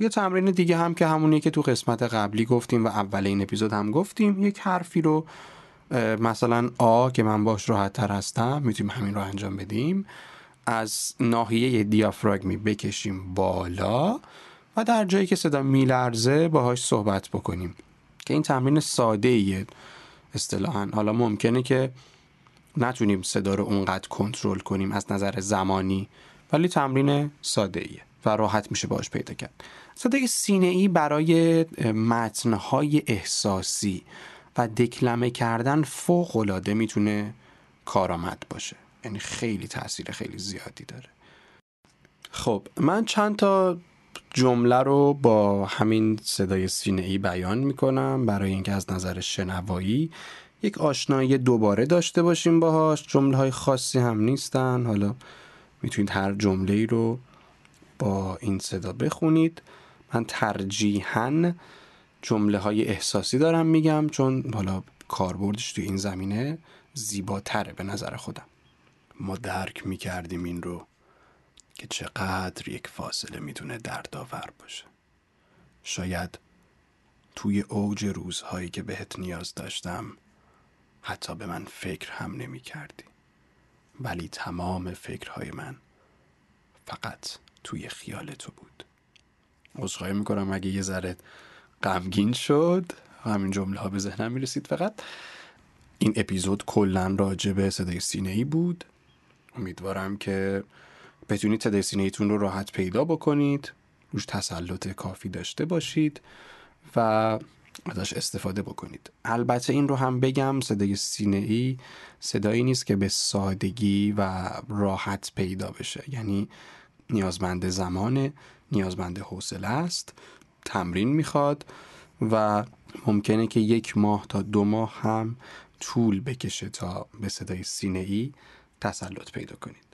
یه تمرین دیگه هم که همونیه که تو قسمت قبلی گفتیم و اول این اپیزود هم گفتیم یک حرفی رو مثلا آ که من باش راحت تر هستم می‌تونیم همین رو انجام بدیم. از ناحیه دیافراگمی بکشیم بالا و در جایی که صدا میلرزه باهاش صحبت بکنیم. که این تمرین ساده ایه اصطلاحا. حالا ممکنه که نتونیم صدا رو اونقدر کنترل کنیم از نظر زمانی ولی تمرین ساده ایه و راحت میشه باش پیدا کرد. صدای سینه ای برای متنهای احساسی و دکلمه کردن فوق العاده می‌تونه کارآمد باشه. یعنی خیلی تاثیر خیلی زیادی داره. خب من چند تا جمله رو با همین صدای سینه ای بیان می‌کنم برای اینکه از نظر شنوایی یک آشنایی دوباره داشته باشیم باهاش. جمله های خاصی هم نیستن. حالا می‌تونید هر جمله ای رو با این صدا بخونید. من ترجیحاً جمله های احساسی دارم میگم چون حالا کاربردش تو این زمینه زیباتره به نظر خودم. ما درک می‌کردیم این رو که چقدر یک فاصله می‌تونه دردآور باشه. شاید توی اوج روزهایی که بهت نیاز داشتم حتی به من فکر هم نمی کردی ولی تمام فکرهای من فقط توی خیال تو بود. عذرخواهی می‌کنم اگه یه ذره غمگین شد. همین جمله ها به ذهنم می‌رسید. فقط این اپیزود کلا راجع به صدای سینه ای بود. امیدوارم که بتونید صدای سینه ایتون رو راحت پیدا بکنید. روش تسلط کافی داشته باشید و ازش استفاده بکنید. البته این رو هم بگم صدای سینه ای صدایی نیست که به سادگی و راحت پیدا بشه. یعنی نیازمند زمانه نیازمند حوصله است تمرین می‌خواد و ممکنه که یک ماه تا دو ماه هم طول بکشه تا به صدای سینه ای تسلط پیدا کنید.